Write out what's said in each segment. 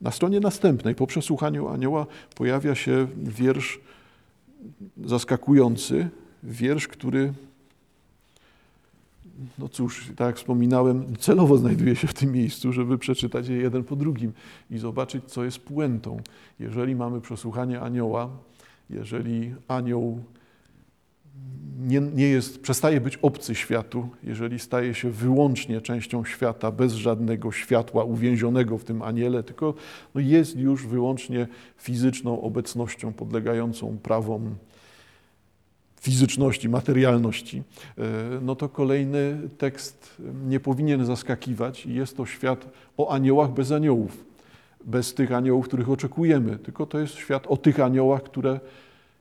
Na stronie następnej, po przesłuchaniu anioła, pojawia się wiersz zaskakujący, wiersz, który, no cóż, tak jak wspominałem, celowo znajduje się w tym miejscu, żeby przeczytać je jeden po drugim i zobaczyć, co jest puentą. Jeżeli mamy przesłuchanie anioła, jeżeli anioł nie, nie jest, przestaje być obcy światu, jeżeli staje się wyłącznie częścią świata, bez żadnego światła uwięzionego w tym aniele, tylko no jest już wyłącznie fizyczną obecnością podlegającą prawom fizyczności, materialności, e, no to kolejny tekst nie powinien zaskakiwać. Jest to świat o aniołach bez aniołów, bez tych aniołów, których oczekujemy, tylko to jest świat o tych aniołach, które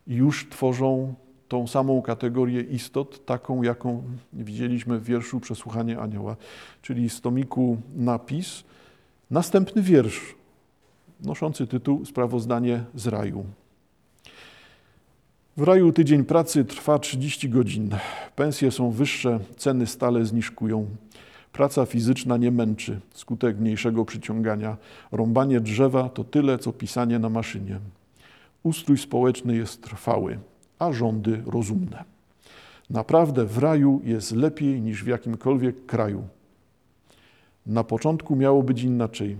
już tworzą tą samą kategorię istot, taką jaką widzieliśmy w wierszu Przesłuchanie Anioła, czyli z tomiku Napis, następny wiersz noszący tytuł Sprawozdanie z raju. W raju tydzień pracy trwa 30 godzin. Pensje są wyższe, ceny stale zniżkują. Praca fizyczna nie męczy, skutek mniejszego przyciągania. Rąbanie drzewa to tyle, co pisanie na maszynie. Ustrój społeczny jest trwały a rządy rozumne. Naprawdę w raju jest lepiej niż w jakimkolwiek kraju. Na początku miało być inaczej.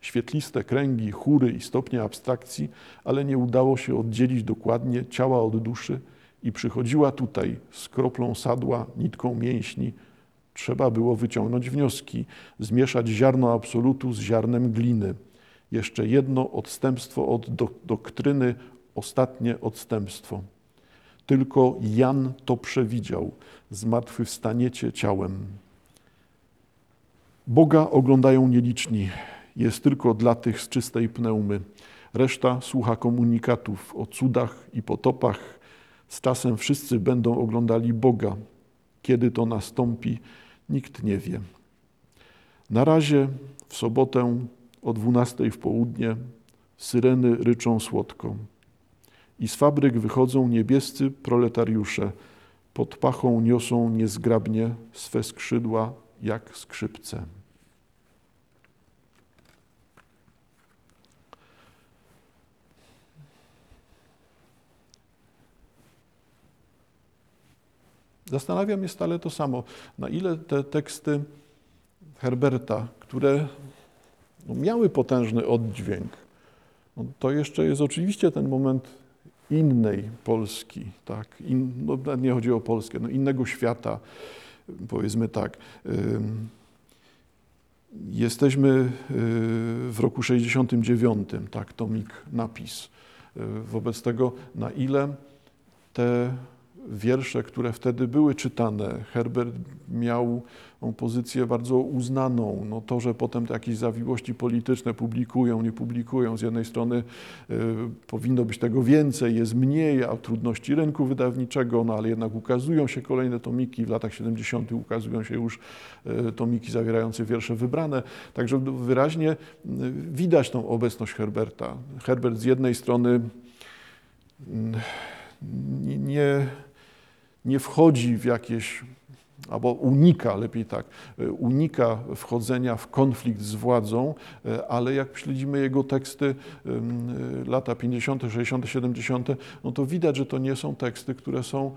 Świetliste kręgi, chóry i stopnie abstrakcji, ale nie udało się oddzielić dokładnie ciała od duszy i przychodziła tutaj z kroplą sadła, nitką mięśni. Trzeba było wyciągnąć wnioski, zmieszać ziarno absolutu z ziarnem gliny. Jeszcze jedno odstępstwo od doktryny, ostatnie odstępstwo. Tylko Jan to przewidział. Zmartwychwstaniecie ciałem. Boga oglądają nieliczni. Jest tylko dla tych z czystej pneumy. Reszta słucha komunikatów o cudach i potopach. Z czasem wszyscy będą oglądali Boga. Kiedy to nastąpi, nikt nie wie. Na razie w sobotę o 12 w południe syreny ryczą słodko i z fabryk wychodzą niebiescy proletariusze. Pod pachą niosą niezgrabnie swe skrzydła jak skrzypce. Zastanawiam się stale to samo, na ile te teksty Herberta, które no, miały potężny oddźwięk, no, to jeszcze jest oczywiście ten moment innej Polski, tak? In, no, nie chodzi o Polskę, no, innego świata, powiedzmy tak. Jesteśmy y, w roku 69, tak, tomik napis. Y, wobec tego, na ile te wiersze, które wtedy były czytane. Herbert miał pozycję bardzo uznaną. No to, że potem te jakieś zawiłości polityczne publikują, nie publikują, z jednej strony y, powinno być tego więcej, jest mniej, a trudności rynku wydawniczego, no ale jednak ukazują się kolejne tomiki. W latach 70. ukazują się już y, tomiki zawierające wiersze wybrane. Także wyraźnie y, widać tą obecność Herberta. Herbert z jednej strony nie nie wchodzi w jakieś, albo unika, lepiej tak, unika wchodzenia w konflikt z władzą, ale jak śledzimy jego teksty lata 50., 60., 70., no to widać, że to nie są teksty, które są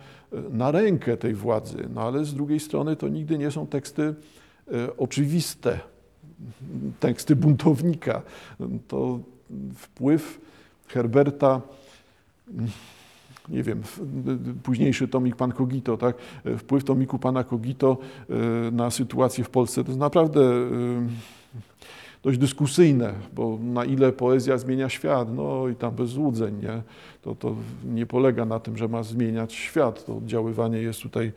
na rękę tej władzy, no ale z drugiej strony to nigdy nie są teksty e, oczywiste, teksty buntownika. To wpływ Herberta nie wiem, późniejszy tomik Pan Kogito, tak? wpływ tomiku Pana Kogito e, na sytuację w Polsce to jest naprawdę e, dość dyskusyjne, bo na ile poezja zmienia świat, no i tam bez złudzeń, nie? To, to nie polega na tym, że ma zmieniać świat. To oddziaływanie jest tutaj e,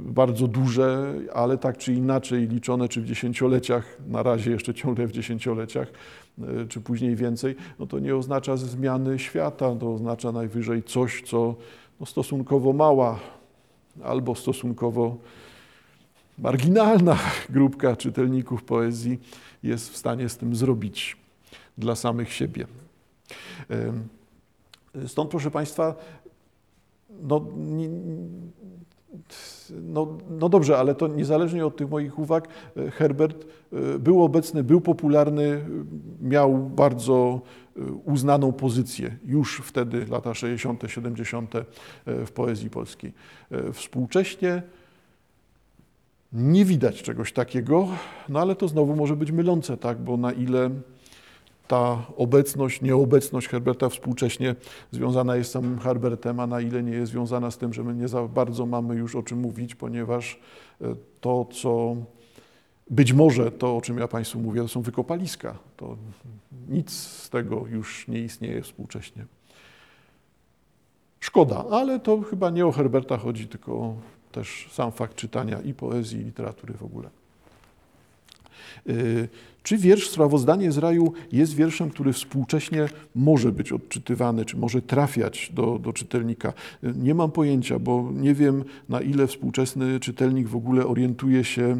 bardzo duże, ale tak czy inaczej liczone, czy w dziesięcioleciach, na razie jeszcze ciągle w dziesięcioleciach, czy później więcej, no to nie oznacza zmiany świata, to oznacza najwyżej coś, co no stosunkowo mała albo stosunkowo marginalna grupka czytelników poezji jest w stanie z tym zrobić dla samych siebie. Stąd, proszę Państwa, no, no, no dobrze, ale to niezależnie od tych moich uwag, e, Herbert e, był obecny, był popularny, miał bardzo e, uznaną pozycję już wtedy, lata 60., 70. w poezji polskiej. Współcześnie nie widać czegoś takiego, no ale to znowu może być mylące, tak, bo na ile ta obecność, nieobecność Herberta współcześnie związana jest z samym Herbertem, a na ile nie jest związana z tym, że my nie za bardzo mamy już o czym mówić, ponieważ e, to, co być może to, o czym ja Państwu mówię, to są wykopaliska. To nic z tego już nie istnieje współcześnie. Szkoda, ale to chyba nie o Herberta chodzi, tylko też sam fakt czytania i poezji, i literatury w ogóle. Czy wiersz Sprawozdanie z raju jest wierszem, który współcześnie może być odczytywany, czy może trafiać do, do czytelnika? Nie mam pojęcia, bo nie wiem, na ile współczesny czytelnik w ogóle orientuje się y,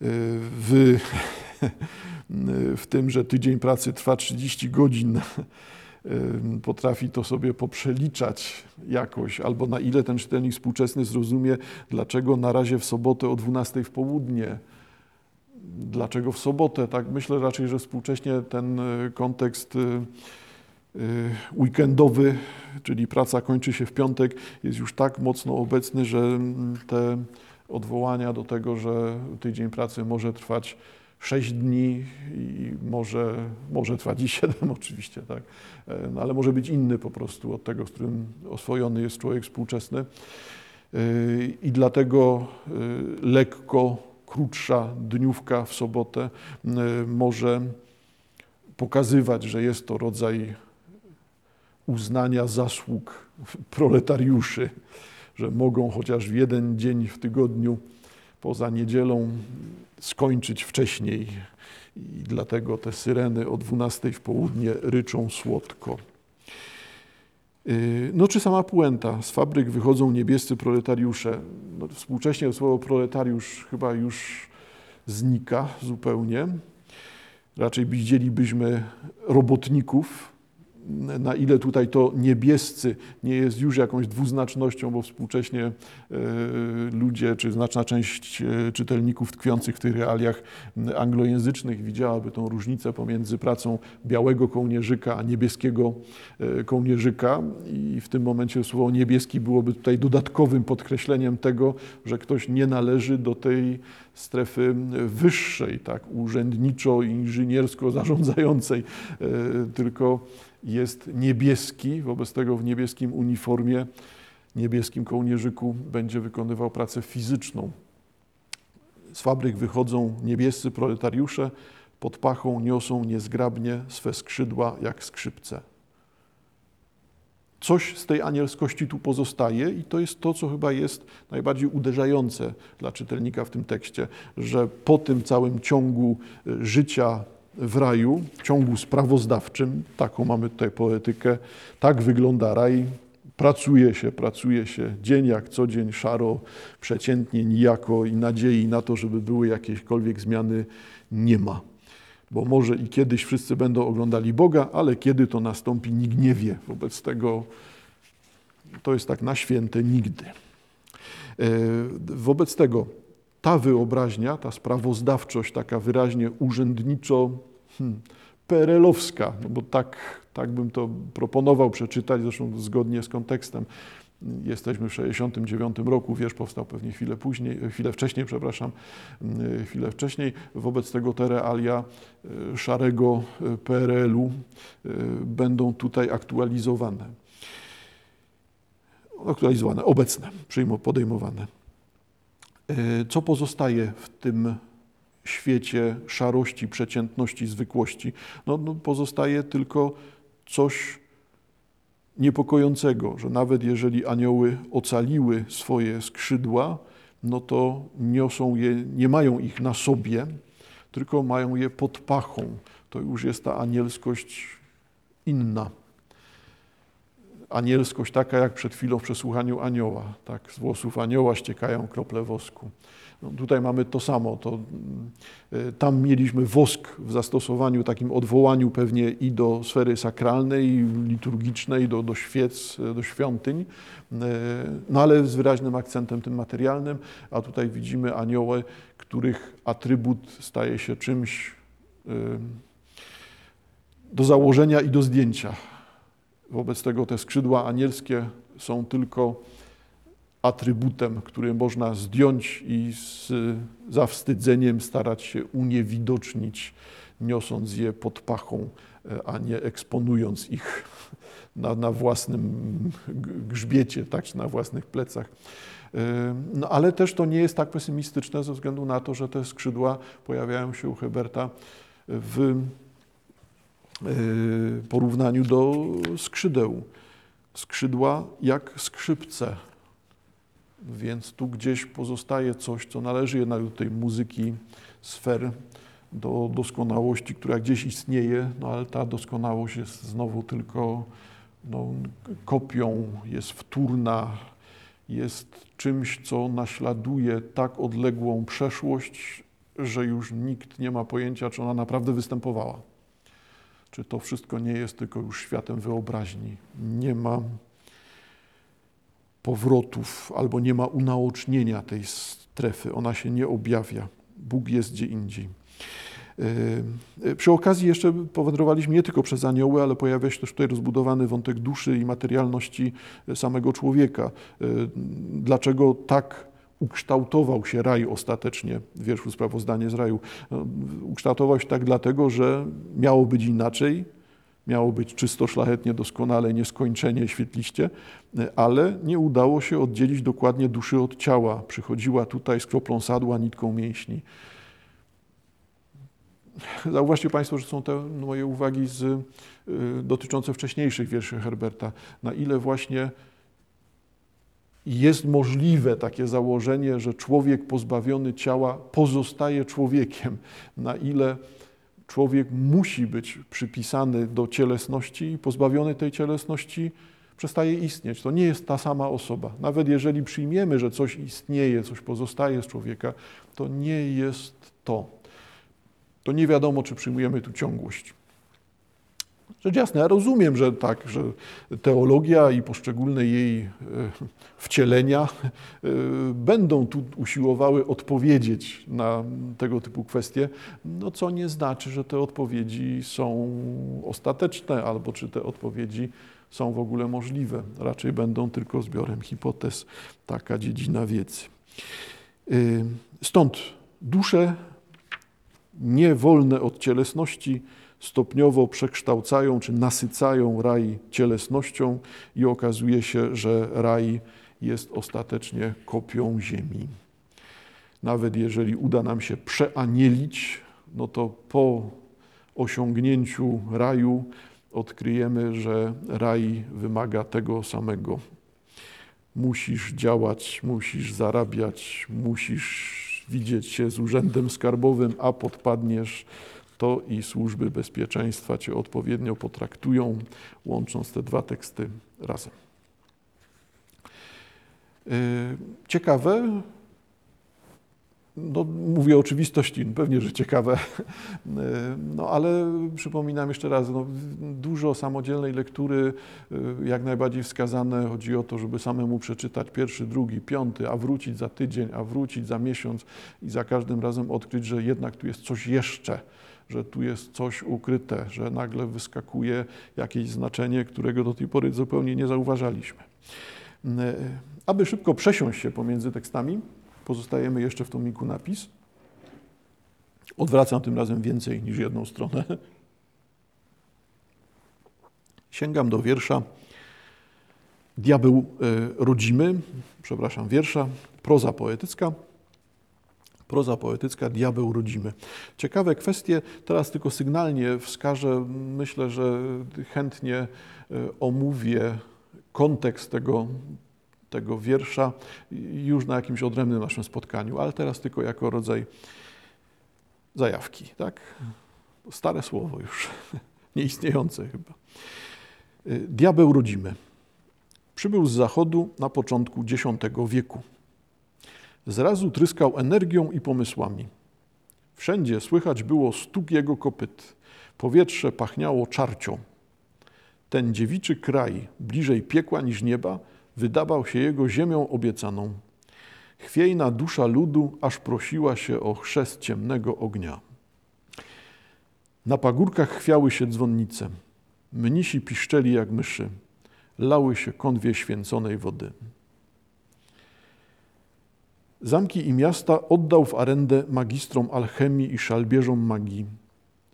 w, w tym, że tydzień pracy trwa 30 godzin potrafi to sobie poprzeliczać jakoś, albo na ile ten czytelnik współczesny zrozumie, dlaczego na razie w sobotę o 12 w południe Dlaczego w sobotę? Tak, myślę raczej, że współcześnie ten e, kontekst e, e, weekendowy, czyli praca kończy się w piątek, jest już tak mocno obecny, że mm, te odwołania do tego, że tydzień pracy może trwać 6 dni i może, może trwać i 7 oczywiście, tak? No, ale może być inny po prostu od tego, z którym oswojony jest człowiek współczesny. I dlatego lekko krótsza dniówka w sobotę może pokazywać, że jest to rodzaj uznania zasług proletariuszy, że mogą chociaż w jeden dzień w tygodniu poza niedzielą skończyć wcześniej. I dlatego te syreny o 12 w południe ryczą słodko. Y, no czy sama puenta. Z fabryk wychodzą niebiescy proletariusze. No, współcześnie słowo proletariusz chyba już znika zupełnie. Raczej widzielibyśmy robotników, na ile tutaj to niebiescy nie jest już jakąś dwuznacznością, bo współcześnie e, ludzie, czy znaczna część e, czytelników tkwiących w tych realiach anglojęzycznych widziałaby tą różnicę pomiędzy pracą białego kołnierzyka a niebieskiego e, kołnierzyka. I w tym momencie słowo niebieski byłoby tutaj dodatkowym podkreśleniem tego, że ktoś nie należy do tej strefy wyższej, tak, urzędniczo-inżyniersko-zarządzającej, tylko jest niebieski, wobec tego w niebieskim uniformie, niebieskim kołnierzyku będzie wykonywał pracę fizyczną. Z fabryk wychodzą niebiescy proletariusze, pod pachą niosą niezgrabnie swe skrzydła jak skrzypce. Coś z tej anielskości tu pozostaje i to jest to, co chyba jest najbardziej uderzające dla czytelnika w tym tekście, że po tym całym ciągu życia w raju, w ciągu sprawozdawczym, taką mamy tutaj poetykę, tak wygląda raj, pracuje się, pracuje się dzień jak co dzień, szaro, przeciętnie, nijako i nadziei na to, żeby były jakiekolwiek zmiany, nie ma. Bo może i kiedyś wszyscy będą oglądali Boga, ale kiedy to nastąpi, nikt nie wie. Wobec tego to jest tak na święte nigdy. E, wobec tego ta wyobraźnia, ta sprawozdawczość taka wyraźnie urzędniczo hmm, perelowska, no bo tak, tak bym to proponował przeczytać, zresztą zgodnie z kontekstem. Jesteśmy w 69 roku, wiersz powstał pewnie chwilę później, chwilę wcześniej, przepraszam, hmm, chwilę wcześniej. Wobec tego te realia e, szarego e, PRL-u e, będą tutaj aktualizowane. Aktualizowane, obecne, podejmowane. E, co pozostaje w tym świecie szarości, przeciętności, zwykłości? No, no, pozostaje tylko coś niepokojącego, że nawet jeżeli anioły ocaliły swoje skrzydła, no to niosą je, nie mają ich na sobie, tylko mają je pod pachą. To już jest ta anielskość inna anielskość taka, jak przed chwilą w przesłuchaniu anioła. Tak, z włosów anioła ściekają krople wosku. No, tutaj mamy to samo. To, y, tam mieliśmy wosk w zastosowaniu, takim odwołaniu pewnie i do sfery sakralnej, i liturgicznej, do, do świec, do świątyń, y, no ale z wyraźnym akcentem tym materialnym, a tutaj widzimy anioły, których atrybut staje się czymś y, do założenia i do zdjęcia. Wobec tego te skrzydła anielskie są tylko atrybutem, który można zdjąć i z zawstydzeniem starać się uniewidocznić, niosąc je pod pachą, a nie eksponując ich na, na własnym grzbiecie, tak, czy na własnych plecach. No, ale też to nie jest tak pesymistyczne ze względu na to, że te skrzydła pojawiają się u Heberta w porównaniu do skrzydeł. Skrzydła jak skrzypce więc tu gdzieś pozostaje coś, co należy jednak do tej muzyki sfer, do doskonałości, która gdzieś istnieje, no ale ta doskonałość jest znowu tylko no, kopią, jest wtórna, jest czymś, co naśladuje tak odległą przeszłość, że już nikt nie ma pojęcia, czy ona naprawdę występowała. Czy to wszystko nie jest tylko już światem wyobraźni. Nie ma powrotów albo nie ma unaocznienia tej strefy, ona się nie objawia. Bóg jest gdzie indziej. E, przy okazji jeszcze powędrowaliśmy nie tylko przez anioły, ale pojawia się też tutaj rozbudowany wątek duszy i materialności samego człowieka. E, dlaczego tak ukształtował się raj ostatecznie w wierszu Sprawozdanie z raju? No, ukształtował się tak dlatego, że miało być inaczej, miało być czysto, szlachetnie, doskonale, nieskończenie, świetliście, ale nie udało się oddzielić dokładnie duszy od ciała. Przychodziła tutaj z kroplą sadła, nitką mięśni. Zauważcie Państwo, że są te moje uwagi z, y, dotyczące wcześniejszych wierszy Herberta. Na ile właśnie jest możliwe takie założenie, że człowiek pozbawiony ciała pozostaje człowiekiem. Na ile człowiek musi być przypisany do cielesności i pozbawiony tej cielesności przestaje istnieć. To nie jest ta sama osoba. Nawet jeżeli przyjmiemy, że coś istnieje, coś pozostaje z człowieka, to nie jest to. To nie wiadomo, czy przyjmujemy tu ciągłość. Rzecz jasna, ja rozumiem, że tak, że teologia i poszczególne jej e, wcielenia e, będą tu usiłowały odpowiedzieć na tego typu kwestie, no co nie znaczy, że te odpowiedzi są ostateczne, albo czy te odpowiedzi są w ogóle możliwe. Raczej będą tylko zbiorem hipotez, taka dziedzina wiedzy. E, stąd dusze niewolne od cielesności, stopniowo przekształcają czy nasycają raj cielesnością i okazuje się, że raj jest ostatecznie kopią ziemi. Nawet jeżeli uda nam się przeanielić, no to po osiągnięciu raju odkryjemy, że raj wymaga tego samego. Musisz działać, musisz zarabiać, musisz widzieć się z urzędem skarbowym, a podpadniesz to i służby bezpieczeństwa Cię odpowiednio potraktują, łącząc te dwa teksty razem. E, ciekawe, no, mówię oczywistości, pewnie, że ciekawe, e, no ale przypominam jeszcze raz, no, dużo samodzielnej lektury, e, jak najbardziej wskazane. Chodzi o to, żeby samemu przeczytać pierwszy, drugi, piąty, a wrócić za tydzień, a wrócić za miesiąc i za każdym razem odkryć, że jednak tu jest coś jeszcze że tu jest coś ukryte, że nagle wyskakuje jakieś znaczenie, którego do tej pory zupełnie nie zauważaliśmy. E, aby szybko przesiąść się pomiędzy tekstami, pozostajemy jeszcze w tomiku napis. Odwracam tym razem więcej niż jedną stronę. Sięgam do wiersza Diabeł e, rodzimy, przepraszam, wiersza, proza poetycka, proza poetycka Diabeł rodzimy. Ciekawe kwestie, teraz tylko sygnalnie wskażę, myślę, że chętnie e, omówię kontekst tego, tego wiersza już na jakimś odrębnym naszym spotkaniu, ale teraz tylko jako rodzaj zajawki, tak? Stare słowo już, nieistniejące chyba. E, Diabeł rodzimy. Przybył z zachodu na początku X wieku Zrazu tryskał energią i pomysłami. Wszędzie słychać było stuk jego kopyt. Powietrze pachniało czarcią. Ten dziewiczy kraj, bliżej piekła niż nieba, wydawał się jego ziemią obiecaną. Chwiejna dusza ludu aż prosiła się o chrzest ciemnego ognia. Na pagórkach chwiały się dzwonnice. Mnisi piszczeli jak myszy. Lały się konwie święconej wody. Zamki i miasta oddał w arendę magistrom alchemii i szalbierzom magii.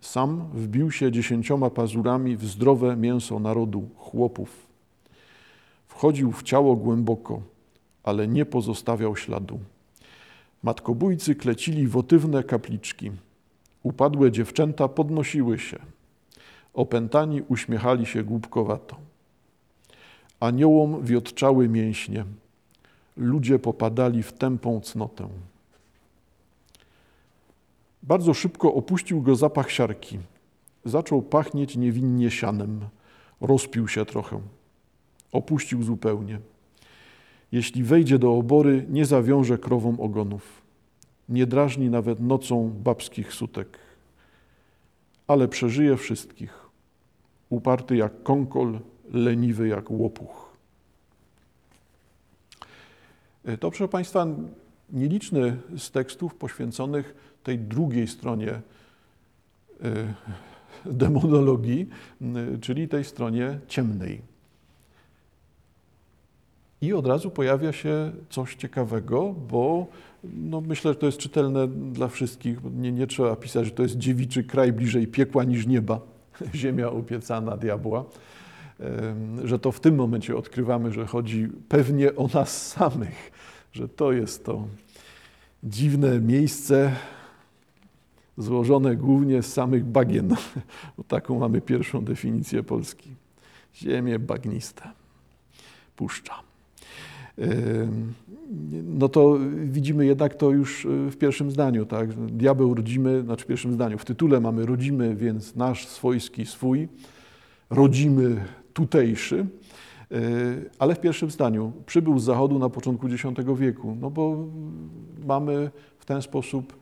Sam wbił się dziesięcioma pazurami w zdrowe mięso narodu, chłopów. Wchodził w ciało głęboko, ale nie pozostawiał śladu. Matkobójcy klecili wotywne kapliczki. Upadłe dziewczęta podnosiły się. Opętani uśmiechali się głupkowato. Aniołom wiotczały mięśnie. Ludzie popadali w tępą cnotę. Bardzo szybko opuścił go zapach siarki. Zaczął pachnieć niewinnie sianem. Rozpił się trochę. Opuścił zupełnie. Jeśli wejdzie do obory, nie zawiąże krowom ogonów. Nie drażni nawet nocą babskich sutek. Ale przeżyje wszystkich. Uparty jak konkol, leniwy jak łopuch. To, proszę Państwa, nieliczny z tekstów poświęconych tej drugiej stronie e, demonologii, czyli tej stronie ciemnej. I od razu pojawia się coś ciekawego, bo no myślę, że to jest czytelne dla wszystkich. Nie, nie trzeba pisać, że to jest dziewiczy kraj bliżej piekła niż nieba, ziemia opiecana diabła. Że to w tym momencie odkrywamy, że chodzi pewnie o nas samych, że to jest to dziwne miejsce złożone głównie z samych bagien. Bo taką mamy pierwszą definicję Polski. Ziemie bagniste, puszcza. No to widzimy jednak to już y, w pierwszym zdaniu, tak? Diabeł rodzimy, znaczy w pierwszym zdaniu, w tytule mamy rodzimy, więc nasz, swojski, swój, rodzimy, tutejszy, y, ale w pierwszym zdaniu przybył z zachodu na początku X wieku, no bo mamy w ten sposób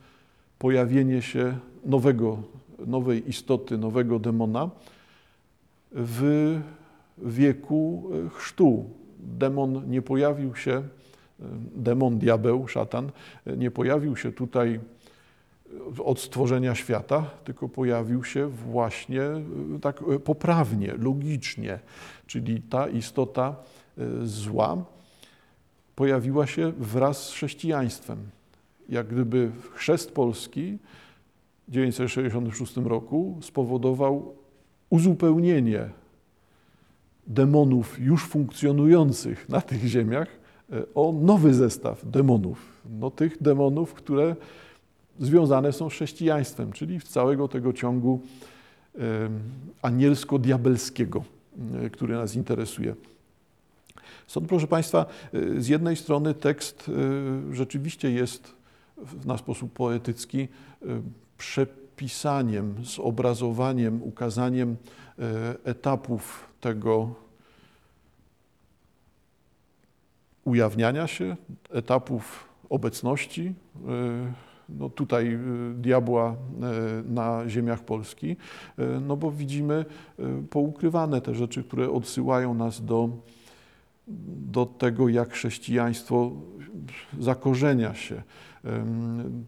pojawienie się nowego, nowej istoty, nowego demona w wieku y, chrztu. Demon nie pojawił się, demon, diabeł, szatan, nie pojawił się tutaj od stworzenia świata, tylko pojawił się właśnie e, tak e, poprawnie, logicznie, czyli ta istota e, zła pojawiła się wraz z chrześcijaństwem. Jak gdyby chrzest polski w 1966 roku spowodował uzupełnienie demonów już funkcjonujących na tych ziemiach o nowy zestaw demonów. No, tych demonów, które związane są z chrześcijaństwem, czyli w całego tego ciągu anielsko-diabelskiego, e, który nas interesuje. Stąd, proszę Państwa, e, z jednej strony tekst e, rzeczywiście jest na sposób poetycki przepisaniem, zobrazowaniem, ukazaniem etapów tego ujawniania się, etapów obecności no tutaj y, diabła y, na ziemiach Polski, y, no bo widzimy poukrywane te rzeczy, które odsyłają nas do, do tego, jak chrześcijaństwo zakorzenia się.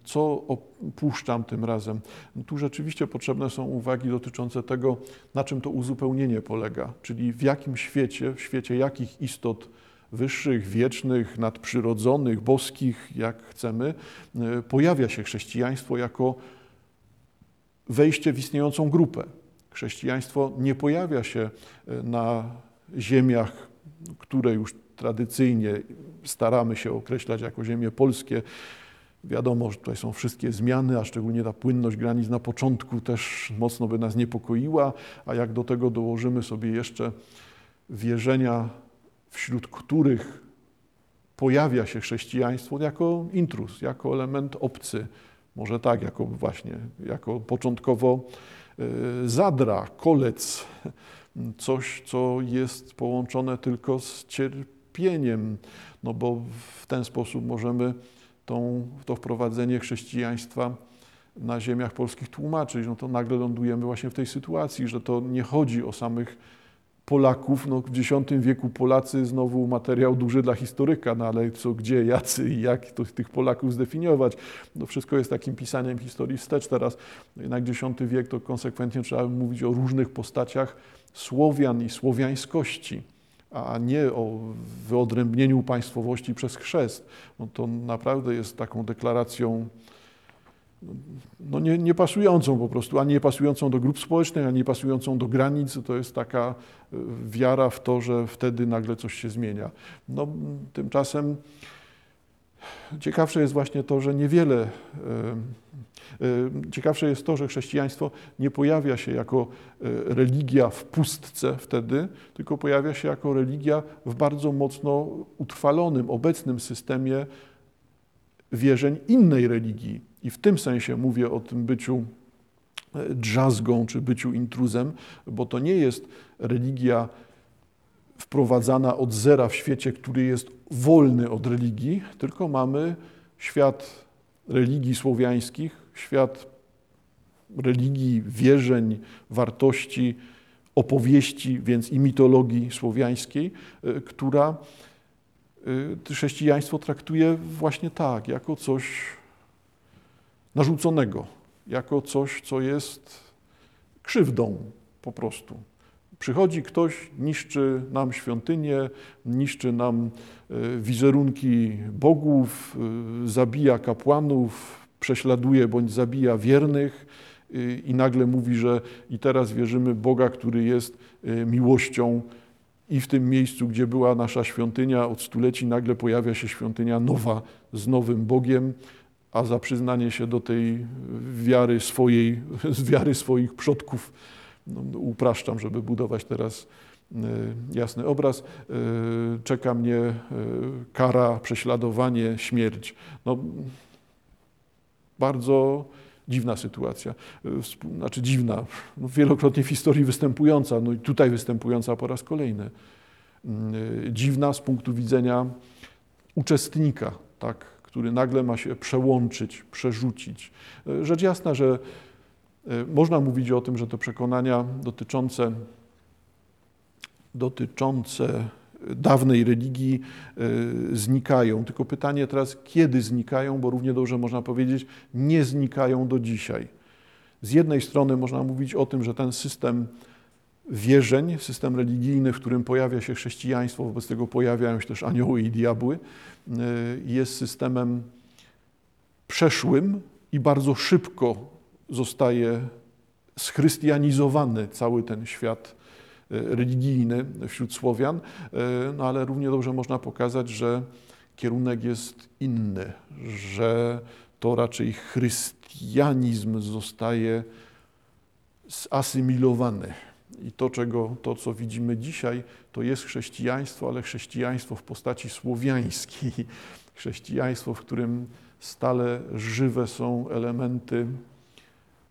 Co opuszczam tym razem? Tu rzeczywiście potrzebne są uwagi dotyczące tego, na czym to uzupełnienie polega, czyli w jakim świecie, w świecie jakich istot wyższych, wiecznych, nadprzyrodzonych, boskich, jak chcemy, e, pojawia się chrześcijaństwo jako wejście w istniejącą grupę. Chrześcijaństwo nie pojawia się e, na ziemiach, które już tradycyjnie staramy się określać jako ziemie polskie. Wiadomo, że tutaj są wszystkie zmiany, a szczególnie ta płynność granic na początku też mocno by nas niepokoiła, a jak do tego dołożymy sobie jeszcze wierzenia wśród których pojawia się chrześcijaństwo jako intrus, jako element obcy, może tak, jako właśnie, jako początkowo e, zadra, kolec, coś, co jest połączone tylko z cierpieniem, no bo w ten sposób możemy tą, to wprowadzenie chrześcijaństwa na ziemiach polskich tłumaczyć, no to nagle lądujemy właśnie w tej sytuacji, że to nie chodzi o samych Polaków. No, w X wieku Polacy, znowu materiał duży dla historyka, no ale co, gdzie, jacy i jak to, tych Polaków zdefiniować. No, wszystko jest takim pisaniem historii wstecz teraz. Jednak X wiek to konsekwentnie trzeba mówić o różnych postaciach Słowian i słowiańskości, a nie o wyodrębnieniu państwowości przez chrzest. No, to naprawdę jest taką deklaracją no nie, nie pasującą po prostu, ani nie pasującą do grup społecznych, ani nie pasującą do granic. To jest taka e, wiara w to, że wtedy nagle coś się zmienia. No, tymczasem ciekawsze jest właśnie to, że niewiele, e, e, ciekawsze jest to, że chrześcijaństwo nie pojawia się jako religia w pustce wtedy, tylko pojawia się jako religia w bardzo mocno utrwalonym, obecnym systemie wierzeń innej religii i w tym sensie mówię o tym byciu e, drzazgą czy byciu intruzem, bo to nie jest religia wprowadzana od zera w świecie, który jest wolny od religii, tylko mamy świat religii słowiańskich, świat religii, wierzeń, wartości, opowieści, więc i mitologii słowiańskiej, e, która e, chrześcijaństwo traktuje właśnie tak, jako coś narzuconego, jako coś, co jest krzywdą po prostu. Przychodzi ktoś, niszczy nam świątynię, niszczy nam e, wizerunki bogów, e, zabija kapłanów, prześladuje bądź zabija wiernych e, i nagle mówi, że i teraz wierzymy Boga, który jest miłością i w tym miejscu, gdzie była nasza świątynia od stuleci, nagle pojawia się świątynia nowa z nowym Bogiem, a za przyznanie się do tej wiary swojej, z wiary swoich przodków, no, upraszczam, żeby budować teraz e, jasny obraz, e, czeka mnie e, kara, prześladowanie, śmierć. No, bardzo dziwna sytuacja, znaczy dziwna, no wielokrotnie w historii występująca, no i tutaj występująca po raz kolejny. Dziwna z punktu widzenia uczestnika, tak, który nagle ma się przełączyć, przerzucić. Rzecz jasna, że e, można mówić o tym, że te przekonania dotyczące, dotyczące dawnej religii e, znikają. Tylko pytanie teraz, kiedy znikają, bo równie dobrze można powiedzieć, nie znikają do dzisiaj. Z jednej strony można mówić o tym, że ten system wierzeń, system religijny, w którym pojawia się chrześcijaństwo, wobec tego pojawiają się też anioły i diabły, y, jest systemem przeszłym i bardzo szybko zostaje schrystianizowany cały ten świat y, religijny wśród Słowian, y, no ale równie dobrze można pokazać, że kierunek jest inny, że to raczej chrystianizm zostaje zasymilowany i to, czego, to, co widzimy dzisiaj, to jest chrześcijaństwo, ale chrześcijaństwo w postaci słowiańskiej. Chrześcijaństwo, w którym stale żywe są elementy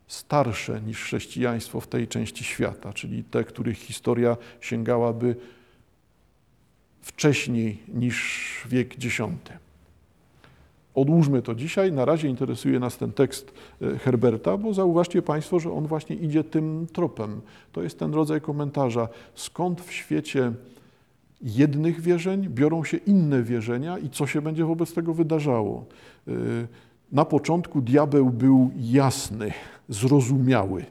starsze niż chrześcijaństwo w tej części świata, czyli te, których historia sięgałaby wcześniej niż wiek X. Odłóżmy to dzisiaj. Na razie interesuje nas ten tekst e, Herberta, bo zauważcie Państwo, że on właśnie idzie tym tropem. To jest ten rodzaj komentarza. Skąd w świecie jednych wierzeń biorą się inne wierzenia i co się będzie wobec tego wydarzało? E, na początku diabeł był jasny, zrozumiały.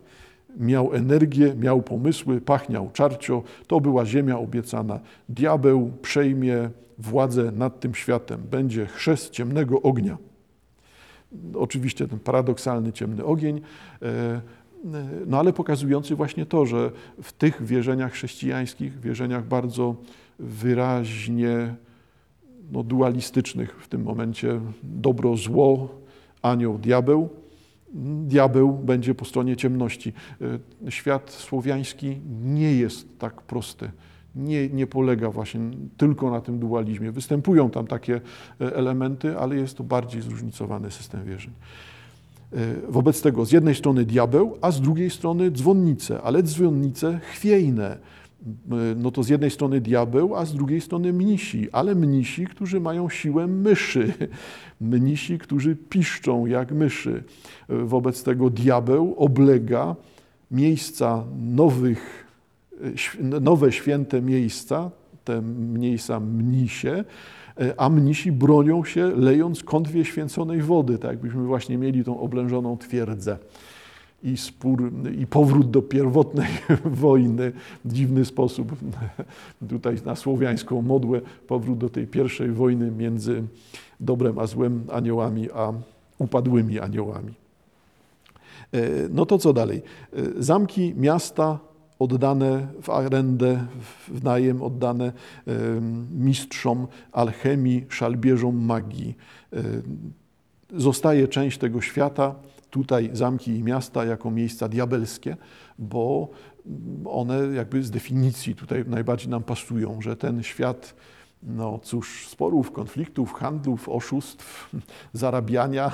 Miał energię, miał pomysły, pachniał czarcio. To była ziemia obiecana. Diabeł przejmie władzę nad tym światem. Będzie chrzest ciemnego ognia. Oczywiście ten paradoksalny ciemny ogień, e, no ale pokazujący właśnie to, że w tych wierzeniach chrześcijańskich, wierzeniach bardzo wyraźnie no, dualistycznych w tym momencie, dobro, zło, anioł, diabeł, będzie po stronie ciemności. E, świat słowiański nie jest tak prosty nie, nie polega właśnie tylko na tym dualizmie. Występują tam takie e, elementy, ale jest to bardziej zróżnicowany system wierzeń. E, wobec tego z jednej strony diabeł, a z drugiej strony dzwonnice, ale dzwonnice chwiejne. no to z jednej strony diabeł, a z drugiej strony mnisi, ale mnisi, którzy mają siłę myszy, mnisi, którzy piszczą jak myszy. Wobec tego diabeł oblega miejsca nowych, nowe święte miejsca, te miejsca mnisie, a mnisi bronią się, lejąc kątwie święconej wody, tak jakbyśmy właśnie mieli tą oblężoną twierdzę i spór, i powrót do pierwotnej wojny w dziwny sposób, tutaj na słowiańską modłę, powrót do tej pierwszej wojny między dobrem a złem aniołami, a upadłymi aniołami. E, no to co dalej? E, zamki miasta oddane w arendę, w najem, oddane e, mistrzom alchemii, szalbierzom magii. Zostaje część tego świata, tutaj zamki i miasta jako miejsca diabelskie, bo one jakby z definicji tutaj najbardziej nam pasują, że ten świat, no cóż, sporów, konfliktów, handlów, oszustw, zarabiania,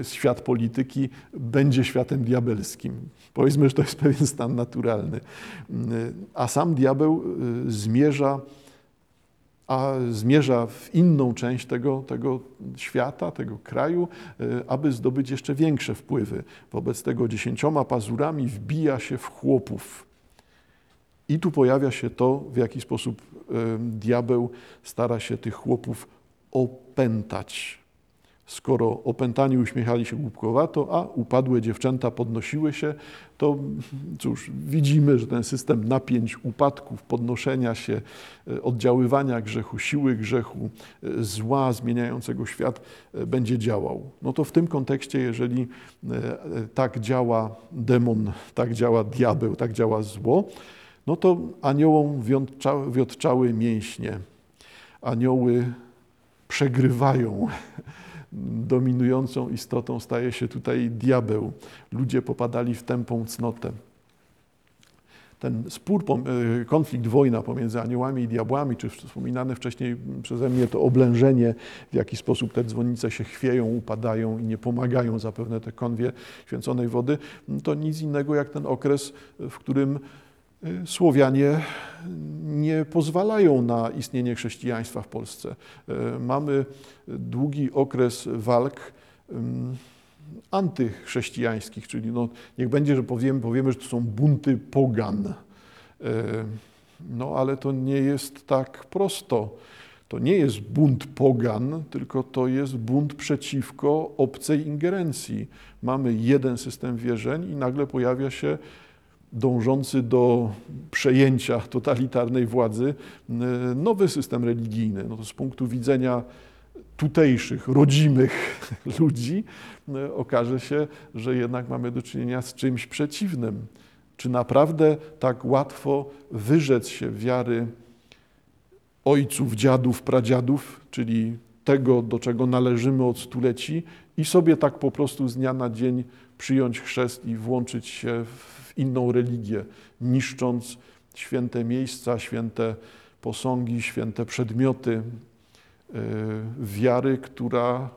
e, świat polityki będzie światem diabelskim. Powiedzmy, że to jest pewien stan naturalny. A sam diabeł e, zmierza a zmierza w inną część tego, tego świata, tego kraju, e, aby zdobyć jeszcze większe wpływy. Wobec tego dziesięcioma pazurami wbija się w chłopów. I tu pojawia się to, w jaki sposób e, diabeł stara się tych chłopów opętać. Skoro opętani uśmiechali się głupkowato, a upadłe dziewczęta podnosiły się, to cóż, widzimy, że ten system napięć, upadków, podnoszenia się, e, oddziaływania grzechu, siły grzechu, e, zła zmieniającego świat e, będzie działał. No to w tym kontekście, jeżeli tak działa demon, tak działa diabeł, tak działa zło, no to aniołom wiotczały mięśnie. Anioły przegrywają dominującą istotą staje się tutaj diabeł. Ludzie popadali w tępą cnotę. Ten spór, e, konflikt, wojna pomiędzy aniołami i diabłami, czy wspominane wcześniej przeze mnie to oblężenie, w jaki sposób te dzwonnice się chwieją, upadają i nie pomagają zapewne te konwie święconej wody, to nic innego jak ten okres, w którym Słowianie nie pozwalają na istnienie chrześcijaństwa w Polsce. Y, mamy długi okres walk antychrześcijańskich, czyli no, niech będzie, że powiemy, powiemy, że to są bunty pogan. Y, no ale to nie jest tak prosto. To nie jest bunt pogan, tylko to jest bunt przeciwko obcej ingerencji. Mamy jeden system wierzeń i nagle pojawia się dążący do przejęcia totalitarnej władzy e, nowy system religijny. No to z punktu widzenia tutejszych, rodzimych ludzi e, okaże się, że jednak mamy do czynienia z czymś przeciwnym. Czy naprawdę tak łatwo wyrzec się wiary ojców, dziadów, pradziadów, czyli tego, do czego należymy od stuleci, i sobie tak po prostu z dnia na dzień przyjąć chrzest i włączyć się w inną religię, niszcząc święte miejsca, święte posągi, święte przedmioty e, wiary, która,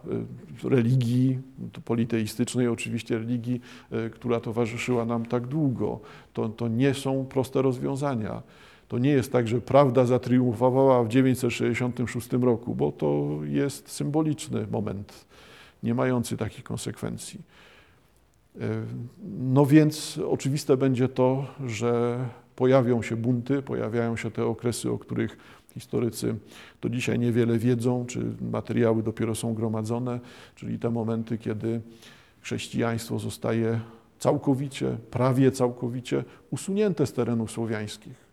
e, religii, politeistycznej oczywiście religii, e, która towarzyszyła nam tak długo. To, to nie są proste rozwiązania. To nie jest tak, że prawda zatriumfowała w 966 roku, bo to jest symboliczny moment, nie mający takich konsekwencji. No więc oczywiste będzie to, że pojawią się bunty, pojawiają się te okresy, o których historycy do dzisiaj niewiele wiedzą, czy materiały dopiero są gromadzone, czyli te momenty, kiedy chrześcijaństwo zostaje całkowicie, prawie całkowicie usunięte z terenów słowiańskich.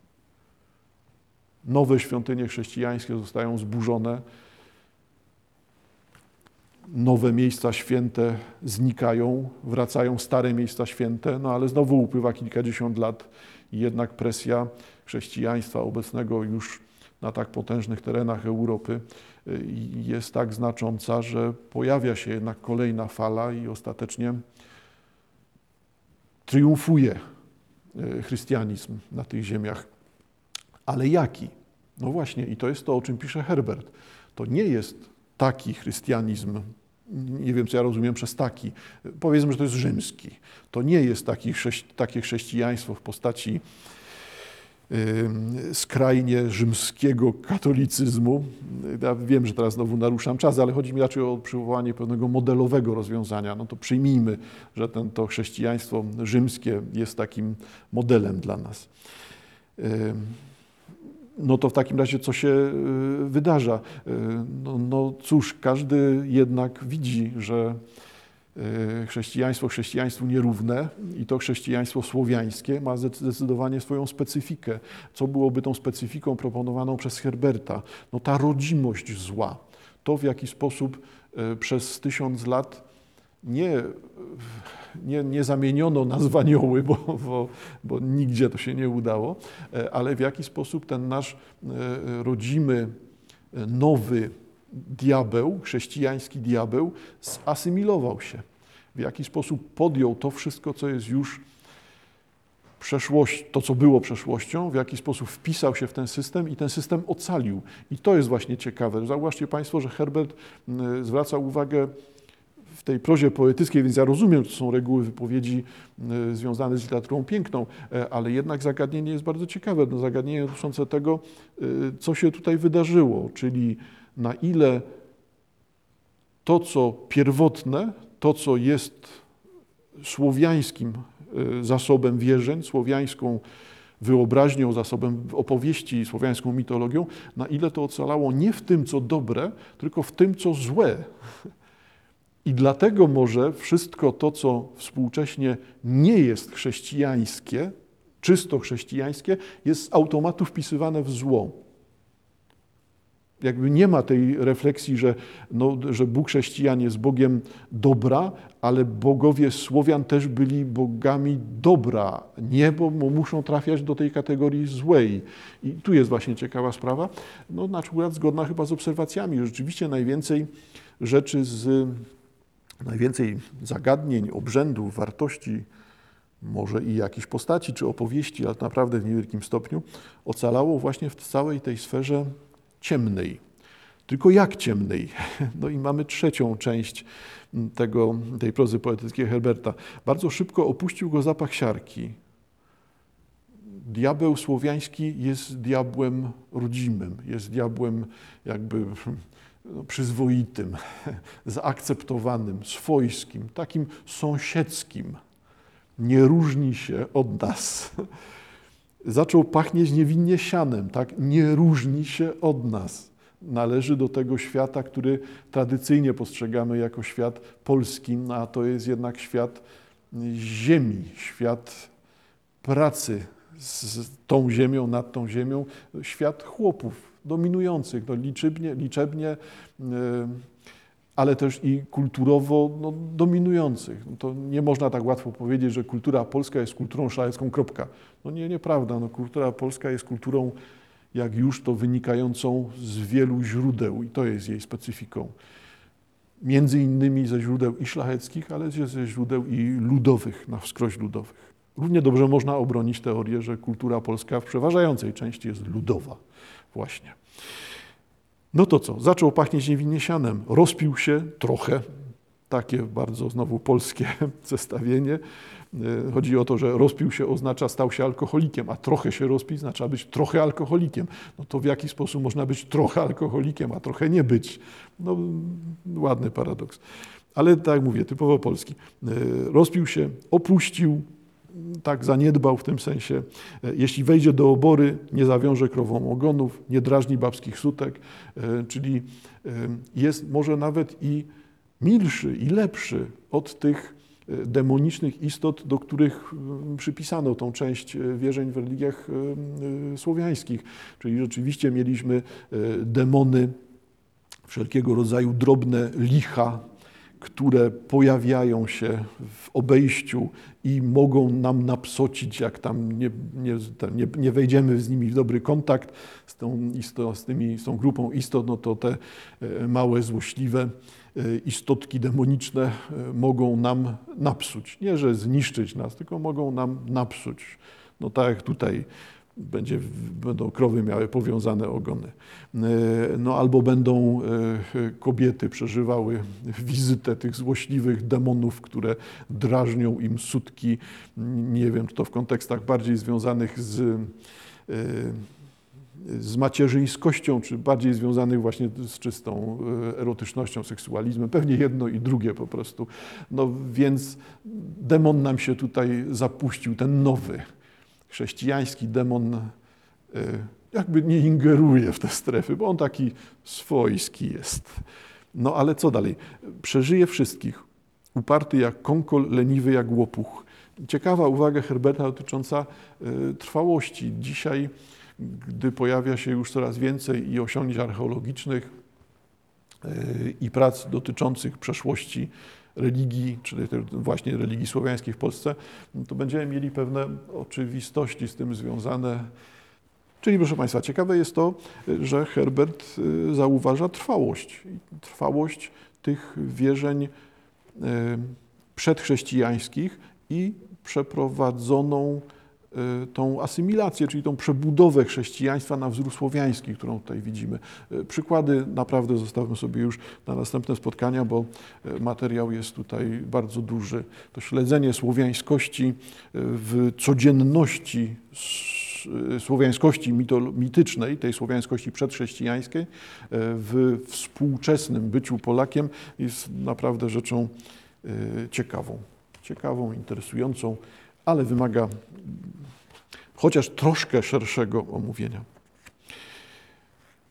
Nowe świątynie chrześcijańskie zostają zburzone, nowe miejsca święte znikają, wracają stare miejsca święte, no ale znowu upływa kilkadziesiąt lat i jednak presja chrześcijaństwa obecnego już na tak potężnych terenach Europy y, jest tak znacząca, że pojawia się jednak kolejna fala i ostatecznie triumfuje y, chrystianizm na tych ziemiach. Ale jaki? No właśnie, i to jest to, o czym pisze Herbert. To nie jest taki chrystianizm, nie wiem co ja rozumiem przez taki, powiedzmy, że to jest rzymski. To nie jest taki, takie chrześcijaństwo w postaci skrajnie rzymskiego katolicyzmu. Ja wiem, że teraz znowu naruszam czas, ale chodzi mi raczej o przywołanie pewnego modelowego rozwiązania. No to przyjmijmy, że ten, to chrześcijaństwo rzymskie jest takim modelem dla nas. No to w takim razie co się y, wydarza? Y, no, no cóż, każdy jednak widzi, że y, chrześcijaństwo chrześcijaństwu nierówne i to chrześcijaństwo słowiańskie ma zdecydowanie swoją specyfikę. Co byłoby tą specyfiką proponowaną przez Herberta? No ta rodzimość zła. To w jaki sposób przez tysiąc lat nie nie, nie zamieniono nazw anioły, bo, bo, bo nigdzie to się nie udało, e, ale w jaki sposób ten nasz e, rodzimy, e, nowy diabeł, chrześcijański diabeł, zasymilował się. W jaki sposób podjął to wszystko, co jest już przeszłość, to co było przeszłością, w jaki sposób wpisał się w ten system i ten system ocalił. I to jest właśnie ciekawe. Zauważcie Państwo, że Herbert zwraca uwagę w tej prozie poetyckiej, więc ja rozumiem, to są reguły wypowiedzi e, związane z literaturą piękną, e, ale jednak zagadnienie jest bardzo ciekawe. No, zagadnienie dotyczące tego, e, co się tutaj wydarzyło, czyli na ile to, co pierwotne, to, co jest słowiańskim zasobem wierzeń, słowiańską wyobraźnią, zasobem opowieści, słowiańską mitologią, na ile to ocalało nie w tym, co dobre, tylko w tym, co złe. I dlatego może wszystko to, co współcześnie nie jest chrześcijańskie, czysto chrześcijańskie, jest z automatu wpisywane w zło. Jakby nie ma tej refleksji, że, no, że Bóg chrześcijan jest Bogiem dobra, ale bogowie Słowian też byli bogami dobra. Nie, bo muszą trafiać do tej kategorii złej. I tu jest właśnie ciekawa sprawa. No, na przykład zgodna chyba z obserwacjami. Rzeczywiście najwięcej rzeczy z najwięcej zagadnień, obrzędów, wartości, może i jakichś postaci czy opowieści, ale naprawdę w niewielkim stopniu, ocalało właśnie w całej tej sferze ciemnej. Tylko jak ciemnej? No i mamy trzecią część tego, tej prozy poetyckiej Herberta. Bardzo szybko opuścił go zapach siarki. Diabeł słowiański jest diabłem rodzimym, jest diabłem jakby no, przyzwoitym, zaakceptowanym, swojskim, takim sąsiedzkim. Nie różni się od nas. Zaczął pachnieć niewinnie sianem, tak? Nie różni się od nas. Należy do tego świata, który tradycyjnie postrzegamy jako świat polski, no, a to jest jednak świat ziemi, świat pracy z tą ziemią, nad tą ziemią, świat chłopów, dominujących, no liczebnie, liczebnie ale też i kulturowo no, dominujących. No to nie można tak łatwo powiedzieć, że kultura polska jest kulturą szlachecką, kropka. No nie, nieprawda. No, kultura polska jest kulturą, jak już to wynikającą z wielu źródeł i to jest jej specyfiką. Między innymi ze źródeł i szlacheckich, ale ze źródeł i ludowych, na wskroś ludowych. Równie dobrze można obronić teorię, że kultura polska w przeważającej części jest ludowa właśnie. No to co? Zaczął pachnieć niewinnie sianem. Rozpił się trochę. Takie bardzo znowu polskie zestawienie. E, chodzi o to, że rozpił się oznacza stał się alkoholikiem, a trochę się rozpić oznacza być trochę alkoholikiem. No to w jaki sposób można być trochę alkoholikiem, a trochę nie być? No ładny paradoks. Ale tak mówię, typowo polski. E, rozpił się, opuścił tak zaniedbał w tym sensie. E, jeśli wejdzie do obory, nie zawiąże krową ogonów, nie drażni babskich sutek, e, czyli e, jest może nawet i milszy i lepszy od tych demonicznych istot, do których przypisano tą część wierzeń w religiach słowiańskich. Czyli rzeczywiście mieliśmy demony, wszelkiego rodzaju drobne licha, które pojawiają się w obejściu i mogą nam napsocić, jak tam nie, nie, nie, nie wejdziemy z nimi w dobry kontakt z tą, z, tymi, z tą grupą istot, no to te e, małe, złośliwe e, istotki demoniczne e, mogą nam napsuć. Nie, że zniszczyć nas, tylko mogą nam napsuć. No tak jak tutaj będzie, będą krowy miały powiązane ogony. E, no albo będą e, kobiety przeżywały wizytę tych złośliwych demonów, które drażnią im sutki, nie wiem, czy to w kontekstach bardziej związanych z z macierzyńskością, czy bardziej związanych właśnie z czystą e, erotycznością, seksualizmem. Pewnie jedno i drugie po prostu. No więc demon nam się tutaj zapuścił, ten nowy, chrześcijański demon e, jakby nie ingeruje w te strefy, bo on taki swojski jest. No ale co dalej? Przeżyje wszystkich. Uparty jak konkol, leniwy jak łopuch. Ciekawa uwaga Herberta dotycząca y, trwałości. Dzisiaj, gdy pojawia się już coraz więcej i osiągnięć archeologicznych y, i prac dotyczących przeszłości religii, czyli właśnie religii słowiańskiej w Polsce, to będziemy mieli pewne oczywistości z tym związane. Czyli proszę Państwa, ciekawe jest to, że Herbert y, zauważa trwałość. Trwałość tych wierzeń przedchrześcijańskich i przeprowadzoną y, tą asymilację, czyli tą przebudowę chrześcijaństwa na wzór słowiański, którą tutaj widzimy. Y, przykłady naprawdę zostawmy sobie już na następne spotkania, bo y, materiał jest tutaj bardzo duży. To śledzenie słowiańskości w codzienności słowiańskości mitycznej, tej słowiańskości przedchrześcijańskiej, w współczesnym byciu Polakiem jest naprawdę rzeczą ciekawą ciekawą, interesującą, ale wymaga chociaż troszkę szerszego omówienia.